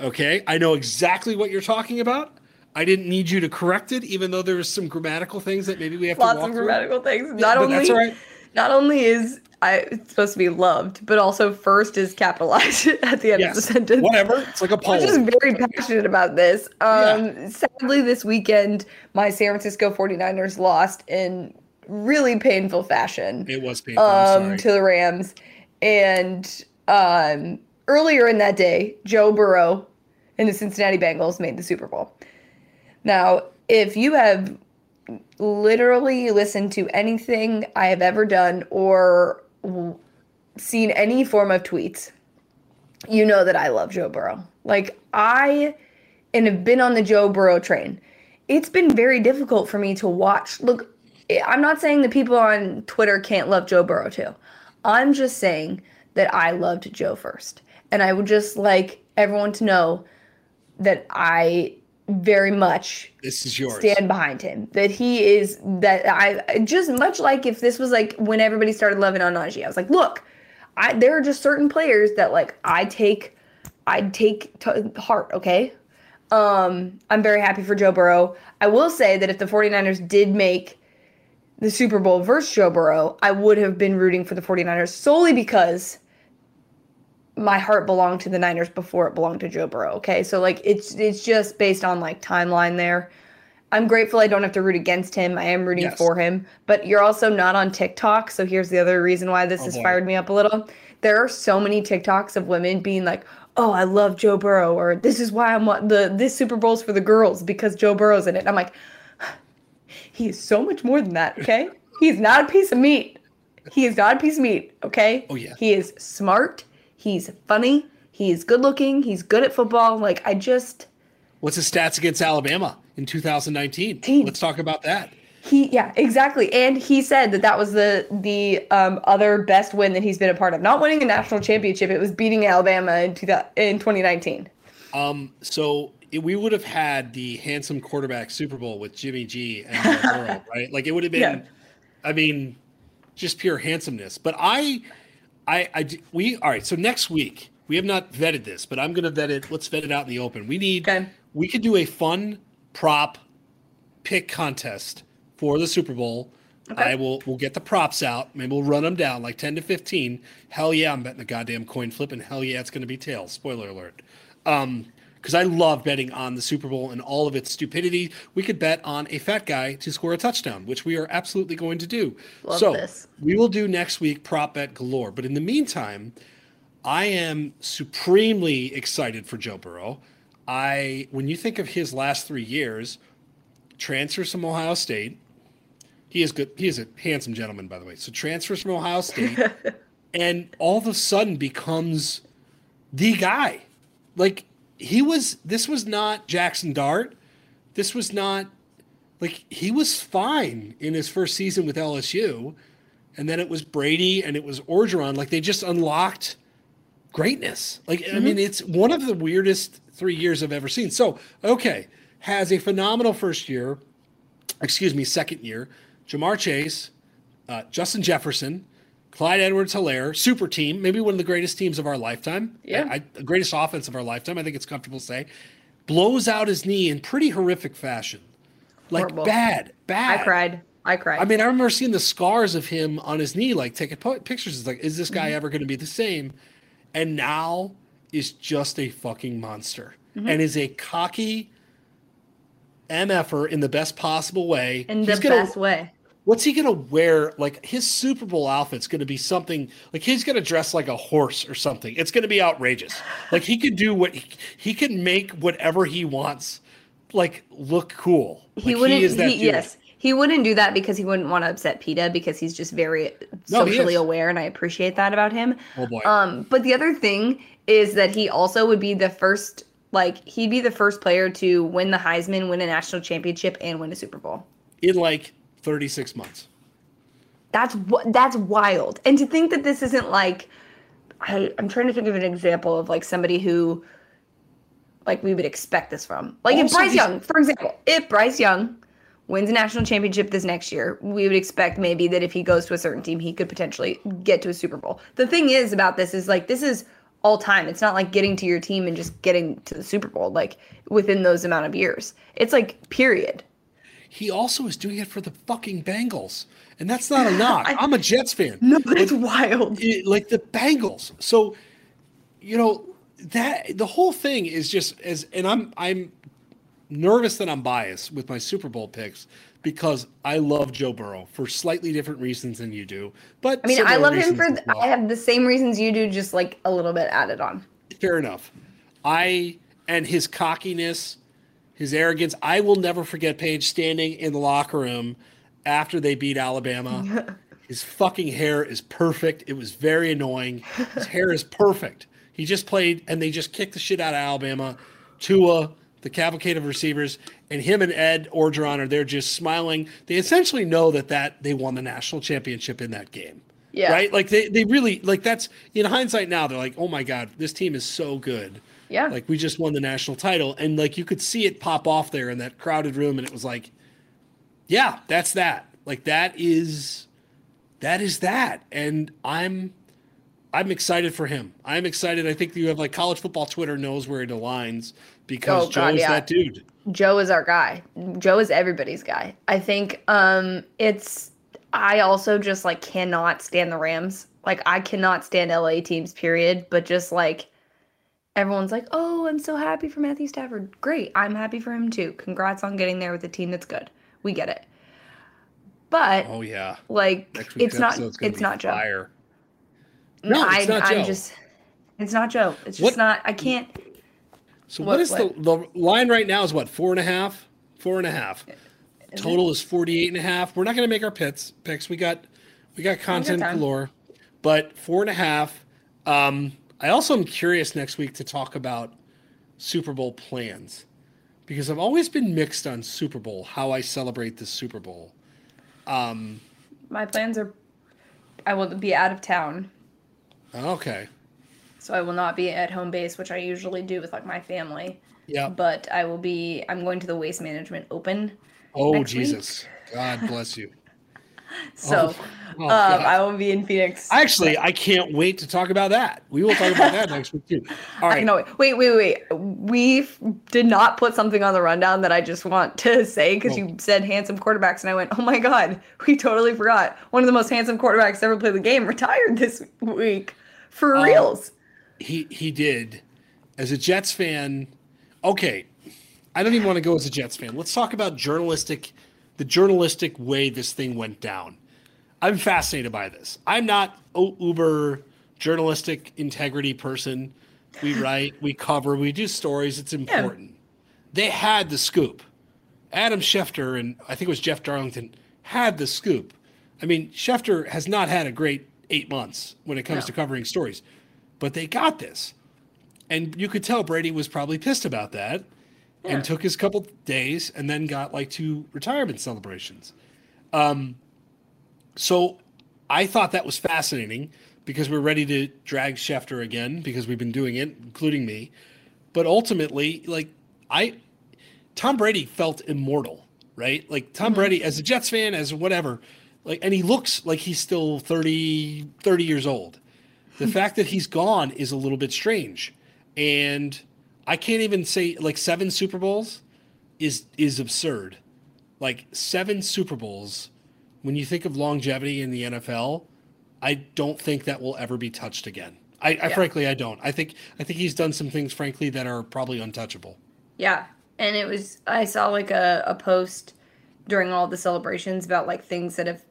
Okay, I know exactly what you're talking about. I didn't need you to correct it, even though there's some grammatical things that maybe we have Lots to walk of through. grammatical things. Not but only that's all right. not only is I it's supposed to be loved, but also first is capitalized at the end of the Yes, sentence. whatever. It's like a I'm just very passionate about this. Um, Sadly, this weekend, my San Francisco 49ers lost in really painful fashion It was painful. Um, sorry. to the Rams. And um, earlier in that day, Joe Burrow and the Cincinnati Bengals made the Super Bowl. Now, if you have literally listened to anything I have ever done or seen any form of tweets, you know that I love Joe Burrow. Like, I and have been on the Joe Burrow train. It's been very difficult for me to watch. Look, I'm not saying that people on Twitter can't love Joe Burrow too. I'm just saying that I loved Joe first. And I would just like everyone to know that I very much This is yours. stand behind him. That he is that I just much like if this was like when everybody started loving on Najee. I was like, look, I there are just certain players that like I take I take to heart, okay? Um I'm very happy for Joe Burrow. I will say that if the 49ers did make the Super Bowl versus Joe Burrow, I would have been rooting for the 49ers solely because my heart belonged to the Niners before it belonged to Joe Burrow. Okay, so like it's it's just based on like timeline there. I'm grateful I don't have to root against him. I am rooting Yes. for him, but you're also not on TikTok. So here's the other reason why this Oh, has boy. fired me up a little. There are so many TikToks of women being like, "Oh, I love Joe Burrow," or "This is why I'm the this Super Bowl's for the girls because Joe Burrow's in it." And I'm like, he is so much more than that. Okay, he's not a piece of meat. He is not a piece of meat. Okay. Oh, yeah. He is smart. He's funny. He's good looking. He's good at football. Like I just What's his stats against Alabama in 2019? Team. Let's talk about that. he yeah exactly. And he said that that was the the um, other best win that he's been a part of. Not winning a national championship. It was beating Alabama in 2000, in 2019. Um, so it- we would have had the handsome quarterback Super Bowl with Jimmy G and Burrow, right? Like it would have been, Yeah. I mean, just pure handsomeness. But I, I, I, we all right. So next week we have not vetted this, but I'm going to vet it. Let's vet it out in the open. We need. Okay. We could do a fun prop pick contest for the Super Bowl. Okay. I will. We'll get the props out. Maybe we'll run them down like ten to fifteen. Hell yeah, I'm betting the goddamn coin flip, and hell yeah, it's going to be tails. Spoiler alert. Um, because I love betting on the Super Bowl and all of its stupidity. We could bet on a fat guy to score a touchdown, which we are absolutely going to do. Love so this. we will do next week prop bet galore. But in the meantime, I am supremely excited for Joe Burrow. I when you think of his last three years, transfers from Ohio State. He is good. He is a handsome gentleman, by the way. So transfers from Ohio State, and all of a sudden becomes the guy. Like he was. This was not Jackson Dart. This was not like he was fine in his first season with LSU, and then it was Brady and it was Orgeron. Like they just unlocked greatness. Like I mean, it's one of the weirdest three years I've ever seen. So okay, has a phenomenal first year. Excuse me, second year. Ja'Marr Chase, uh, Justin Jefferson, Clyde Edwards-Hilaire, super team, maybe one of the greatest teams of our lifetime. Yeah. I, I, the greatest offense of our lifetime. I think it's comfortable to say. Blows out his knee in pretty horrific fashion, like Horrible. bad, bad. I cried. I cried. I mean, I remember seeing the scars of him on his knee, like taking po- pictures. It's like, is this Mm-hmm. guy ever going to be the same? And now is just a fucking monster Mm-hmm. and is a cocky MFer in the best possible way. in the gonna- best way. What's he gonna wear? Like his Super Bowl outfit's gonna be something like he's gonna dress like a horse or something. It's gonna be outrageous. Like he could do what he, he can make whatever he wants, like look cool. He Like, wouldn't. that he, yes, he wouldn't do that because he wouldn't want to upset PETA because he's just very No, socially aware, and I appreciate that about him. Oh boy. Um, but the other thing is that he also would be the first, like he'd be the first player to win the Heisman, win a national championship, and win a Super Bowl. in like 36 months. That's that's wild. And to think that this isn't like I, I'm trying to think of an example of like somebody who like we would expect this from. Like if Bryce Young, for example, if Bryce Young wins a national championship this next year, we would expect maybe that if he goes to a certain team, he could potentially get to a Super Bowl. The thing is about this is like this is all time. It's not like getting to your team and just getting to the Super Bowl like within those amount of years. It's like period. He also is doing it for the fucking Bengals. And that's not a knock. I, am a Jets fan. No, that's like, wild. It, like the Bengals. So, you know, that the whole thing is just as and I'm I'm nervous that I'm biased with my Super Bowl picks because I love Joe Burrow for slightly different reasons than you do. But I mean, I love him for well. I have the same reasons you do, just like a little bit added on. Fair enough. I and his cockiness, his arrogance. I will never forget Paige standing in the locker room after they beat Alabama. his fucking hair is perfect. It was very annoying. His hair is perfect. He just played, and they just kicked the shit out of Alabama. Tua the cavalcade of receivers, and him and Ed Orgeron are there just smiling. They essentially know that that they won the national championship in that game. Yeah. Right? Like they, they really like that's in hindsight now, they're like, oh my God, this team is so good. Yeah. Like we just won the national title. And like you could see it pop off there in that crowded room, and it was like, Yeah, that's that. Like that is that is that. And I'm I'm excited for him. I'm excited. I think you have like college football Twitter knows where it aligns because oh, Joe's yeah. that dude. Joe is our guy. Joe is everybody's guy. I think um it's I also just like cannot stand the Rams. Like I cannot stand LA teams period, but just like everyone's like, "Oh, I'm so happy for Matthew Stafford." Great. I'm happy for him too. Congrats on getting there with a team that's good. We get it. But Oh yeah. Like it's not it's not Joe. No, I, it's not I'm Joe. just it's not Joe. It's just what, not I can't so what, what is what? the the line right now is what four and a half, four and a half. Is Total it? is 48 and a half. We're not going to make our pits picks. We got we got content galore, but four and a half. Um, I also am curious next week to talk about Super Bowl plans because I've always been mixed on Super Bowl, how I celebrate the Super Bowl. Um, My plans are I will be out of town. Okay. So I will not be at home base, which I usually do with like my family. Yeah. But I will be. I'm going to the Waste Management Open. Oh Jesus! Week. God bless you. so oh, oh, um, I will be in Phoenix. Actually, I can't wait to talk about that. We will talk about that next week too. All right. No, wait, wait, wait. We did not put something on the rundown that I just want to say because oh. you said handsome quarterbacks, and I went, oh my god, we totally forgot. One of the most handsome quarterbacks ever played the game retired this week for uh, reals he he did. As a Jets fan, okay, I don't even want to go as a Jets fan. Let's talk about journalistic, the journalistic way this thing went down. I'm fascinated by this. I'm not uber journalistic integrity person. We write, we cover, we do stories. It's important. Yeah. They had the scoop. Adam Schefter and I think it was Jeff Darlington had the scoop. I mean, Schefter has not had a great eight months when it comes no. to covering stories but they got this. And you could tell Brady was probably pissed about that yeah. and took his couple days and then got like two retirement celebrations. Um, so I thought that was fascinating because we're ready to drag Schefter again because we've been doing it, including me. But ultimately, like I, Tom Brady felt immortal, right? Like Tom mm-hmm. Brady, as a Jets fan, as whatever, like, and he looks like he's still 30, 30 years old. The fact that he's gone is a little bit strange. And I can't even say like seven Super Bowls is is absurd. Like seven Super Bowls, when you think of longevity in the NFL, I don't think that will ever be touched again. I, I frankly I don't. I think I think he's done some things frankly that are probably untouchable. Yeah. And it was I saw like a, a post during all the celebrations about like things that have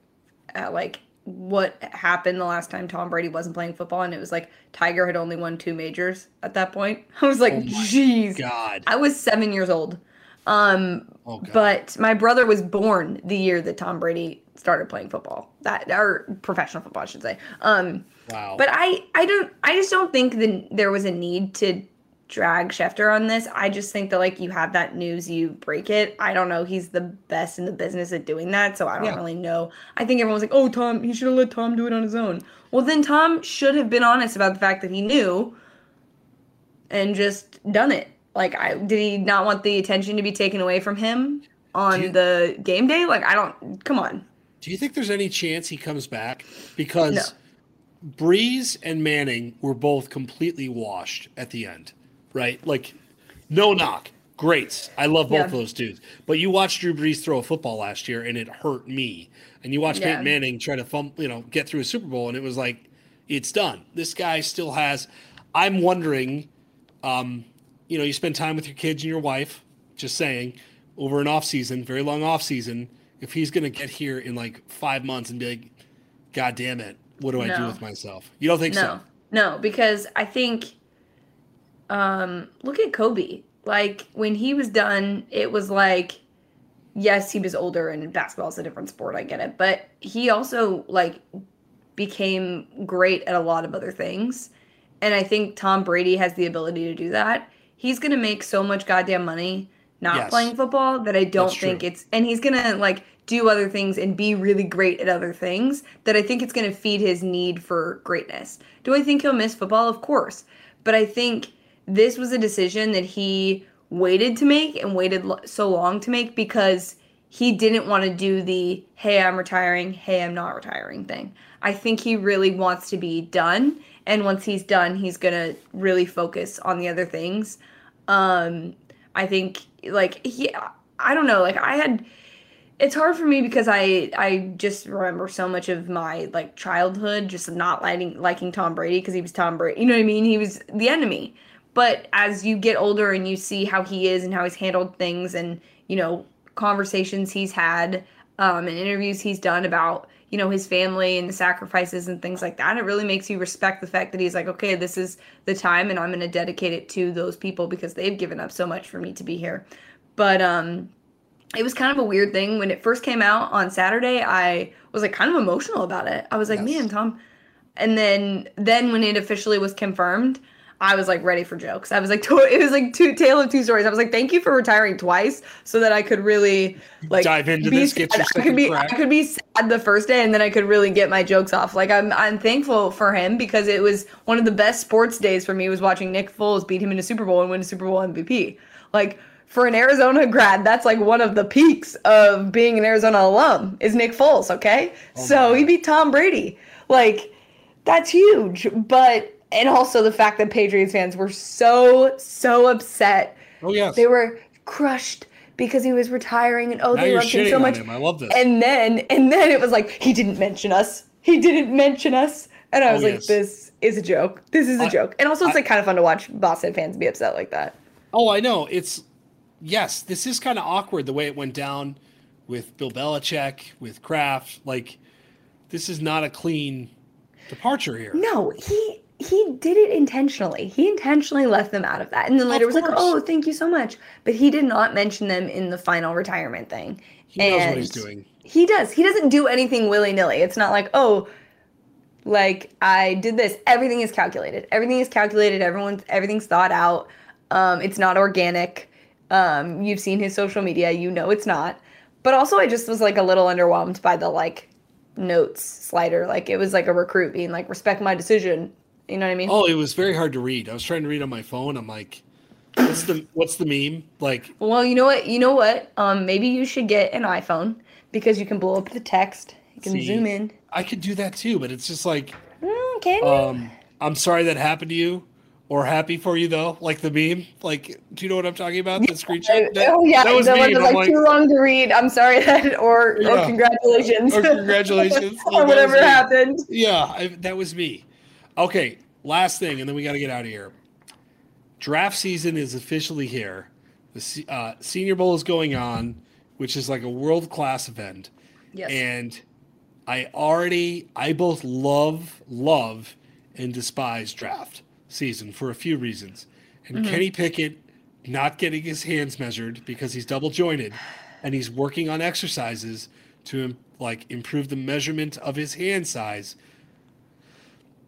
uh, like what happened the last time Tom Brady wasn't playing football, and it was like Tiger had only won two majors at that point. I was like, oh "Jeez, God!" I was seven years old, um, oh but my brother was born the year that Tom Brady started playing football. That or professional football, I should say. Um, wow. But I, I don't, I just don't think that there was a need to drag Schefter on this. I just think that like you have that news, you break it. I don't know. He's the best in the business at doing that, so I don't yeah. really know. I think everyone's like, "Oh, Tom, he should have let Tom do it on his own." Well, then Tom should have been honest about the fact that he knew and just done it. Like, I did he not want the attention to be taken away from him on you, the game day? Like, I don't. Come on. Do you think there's any chance he comes back? Because. No Brees and Manning were both completely washed at the end, right? Like, no knock. Greats. I love both Yeah. of those dudes. But you watched Drew Brees throw a football last year and it hurt me. And you watched Yeah. Peyton Manning try to fum- you know, get through a Super Bowl and it was like, it's done. This guy still has I'm wondering, um, you know, you spend time with your kids and your wife, just saying, over an off season, very long off season, if he's gonna get here in like five months and be like, God damn it, what do I do with myself? You don't think No, so? no, because I think, um, look at Kobe. Like when he was done, it was like, yes, he was older and basketball's a different sport. I get it, but he also like became great at a lot of other things, and I think Tom Brady has the ability to do that. He's gonna make so much goddamn money not Yes. playing football that I don't That's think true. it's, and he's gonna like do other things and be really great at other things that I think it's going to feed his need for greatness. Do I think he'll miss football? Of course. But I think this was a decision that he waited to make and waited lo- so long to make because he didn't want to do the hey, I'm retiring, hey, I'm not retiring thing. I think he really wants to be done. And once he's done, he's going to really focus on the other things. Um, I think, like, he, I don't know, like, I had it's hard for me because I I just remember so much of my like childhood just not liking liking Tom Brady because he was Tom Brady. You know what I mean? He was the enemy. But as you get older and you see how he is and how he's handled things and you know conversations he's had um, and interviews he's done about you know his family and the sacrifices and things like that, it really makes you respect the fact that he's like, okay, this is the time and I'm going to dedicate it to those people because they've given up so much for me to be here. But um it was kind of a weird thing when it first came out on Saturday. I was like kind of emotional about it. I was like, Yes. "Man, Tom." And then then when it officially was confirmed, I was like ready for jokes. I was like, to- it was like two tale of two stories. I was like, "Thank you for retiring twice, so that I could really like Dive into be this, get. I could be crack. I could be sad the first day, and then I could really get my jokes off. Like I'm I'm thankful for him because it was one of the best sports days for me was watching Nick Foles beat him in a Super Bowl and win a Super Bowl MVP. Like for an Arizona grad, that's like one of the peaks of being an Arizona alum is Nick Foles, okay? Oh so my he beat Tom Brady. Like that's huge. But and also the fact that Patriots fans were so so upset. Oh yes. They were crushed because he was retiring and oh now they loved him so much. him. I love this. And then and then it was like he didn't mention us. He didn't mention us. And I Oh, was like, yes. this is a joke. This is a I- joke. And also it's I- like kind of fun to watch Boston fans be upset like that. Oh, I know. It's yes, this is kind of awkward the way it went down with Bill Belichick, with Kraft. Like, this is not a clean departure here. No, he he did it intentionally. He intentionally left them out of that. And then later was like, "Oh, thank you so much." But he did not mention them in the final retirement thing. He knows what he's doing. He does. He doesn't do anything willy-nilly. It's not like, "Oh, like I did this." Everything is calculated. Everything is calculated. Everyone's everything's thought out. Um it's not organic. Um you've seen his social media, you know it's not. But also I just was like a little underwhelmed by the like notes slider. Like it was like a recruit being like, respect my decision. You know what I mean? Oh, it was very hard to read. I was trying to read on my phone. I'm like, what's the what's the meme? Like, Well, you know what? You know what? Um, maybe you should get an iPhone because you can blow up the text. You can See, zoom in. I could do that too, but it's just like, Mm, can you? um, I'm sorry that happened to you, or happy for you though. Like the meme. Like, do you know what I'm talking about? The screenshot. That- oh yeah, that was the one that's I'm like, too long to read. I'm sorry that, or or congratulations, Or congratulations. Like, or whatever happened. Yeah, I, that was me. Okay, last thing, and then we got to get out of here. Draft season is officially here. The uh, Senior Bowl is going on, which is like a world class event. Yes. And I already, I both love, love, and despise draft season for a few reasons. And Kenny Pickett not getting his hands measured because he's double jointed, and he's working on exercises to like improve the measurement of his hand size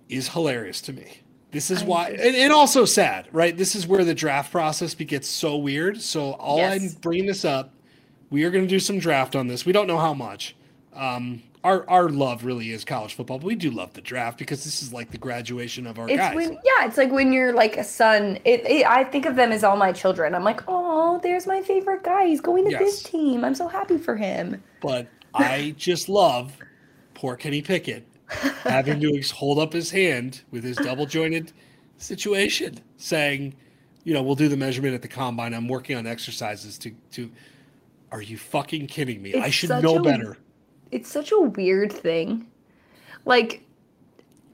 is hilarious to me. This is I why, and, and also sad, right? This is where the draft process gets so weird. So all Yes. I'm bringing this up, we are going to do some draft on this. We don't know how much. Um, our our love really is college football, but we do love the draft because this is like the graduation of our It's guys. when yeah, it's like when you're like a son. It, it I think of them as all my children. I'm like, oh, there's my favorite guy. He's going to this team. I'm so happy for him. but I just love poor Kenny Pickett having to hold up his hand with his double jointed situation, saying, you know, we'll do the measurement at the combine. I'm working on exercises to to are you fucking kidding me? It's I should know a- better. It's such a weird thing. Like,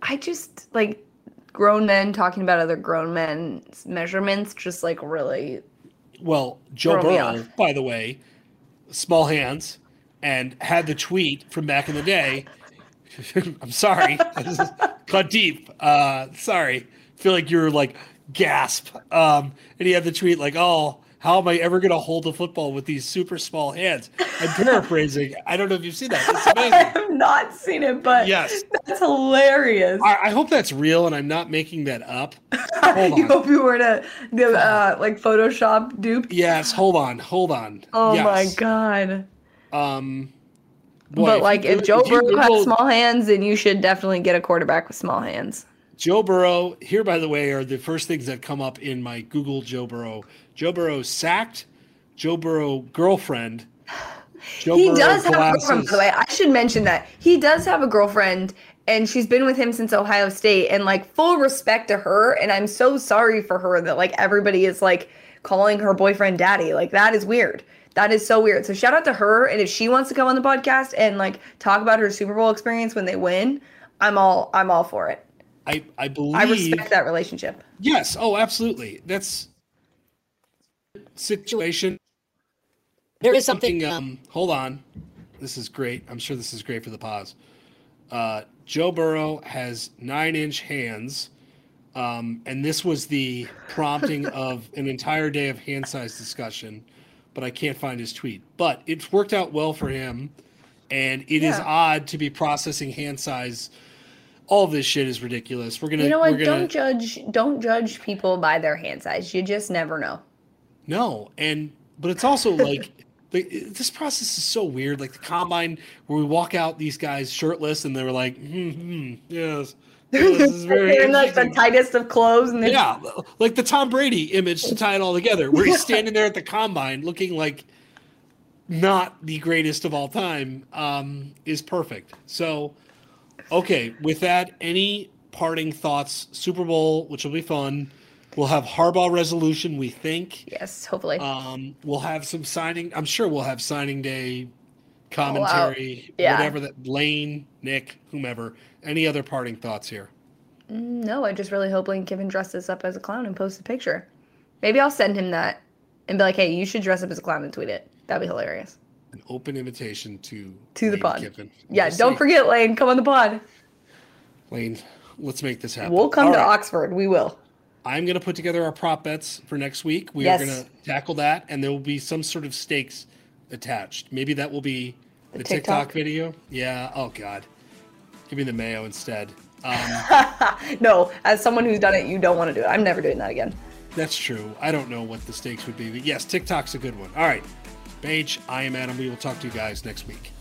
I just like grown men talking about other grown men's measurements, just like really. Well, Joe Burrow, by the way, small hands, and had the tweet from back in the day. I'm sorry, cut deep. Uh, sorry, feel like you're like gasp. Um, and he had the tweet like, "Oh, how am I ever going to hold a football with these super small hands?" I'm paraphrasing. I don't know if you've seen that. It's I have not seen it, but Yes. that's hilarious. I, I hope that's real, and I'm not making that up. Hold you hope you were to the uh, like Photoshop dupe. Yes, hold on, hold on. Oh my god. Um, boy, but like, if Joe you Burrow has small hands, then you should definitely get a quarterback with small hands. Joe Burrow, here by the way, are the first things that come up in my Google Joe Burrow. Joe Burrow sacked, Joe Burrow girlfriend. Joe he Burrow does have a girlfriend, by the way. I should mention that he does have a girlfriend, and she's been with him since Ohio State. And like, full respect to her. And I'm so sorry for her that like everybody is like calling her boyfriend daddy. Like that is weird. That is so weird. So shout out to her. And if she wants to come on the podcast and like talk about her Super Bowl experience when they win, I'm all I'm all for it. I, I believe. I respect that relationship. Yes. Oh, absolutely. That's situation. There is something. Um, hold on. This is great. I'm sure this is great for the pause. Uh, Joe Burrow has nine inch hands. Um, and this was the prompting of an entire day of hand size discussion, but I can't find his tweet. But it's worked out well for him. And it is Yeah. odd to be processing hand size. All this shit is ridiculous. We're gonna. You know what? gonna, Don't judge don't judge people by their hand size. You just never know. No, and but it's also like the, this process is so weird. Like the combine, where we walk out these guys shirtless, and they were like, hmm, hmm, "Yes, is very They're in like the tightest of clothes, and yeah, like the Tom Brady image to tie it all together, where he's standing there at the combine looking like not the greatest of all time, um, is perfect. So, okay, with that, any parting thoughts? Super Bowl, which will be fun. We'll have Harbaugh resolution, we think. yes, hopefully. Um, we'll have some signing. I'm sure we'll have signing day commentary, Yeah. whatever that Lane, Nick, whomever. Any other parting thoughts here? Mm, no, I just really hope Lane Kiffin dresses up as a clown and posts a picture. Maybe I'll send him that and be like, "Hey, you should dress up as a clown and tweet it." That'd be hilarious. An open invitation to To the Lane pod. Kiffin. Yeah, We'll don't see. forget, Lane. Come on the pod. Lane. Let's make this happen. We'll come All to right. Oxford. We will. I'm going to put together our prop bets for next week. We Yes. are going to tackle that, and there will be some sort of stakes attached. Maybe that will be the, TikTok. TikTok? video. Yeah. Oh God. Give me the mayo instead. Um, No, as someone who's done it, you don't want to do it. I'm never doing that again. That's true. I don't know what the stakes would be, but yes, TikTok's a good one. All right. Paige, I am Adam. We will talk to you guys next week.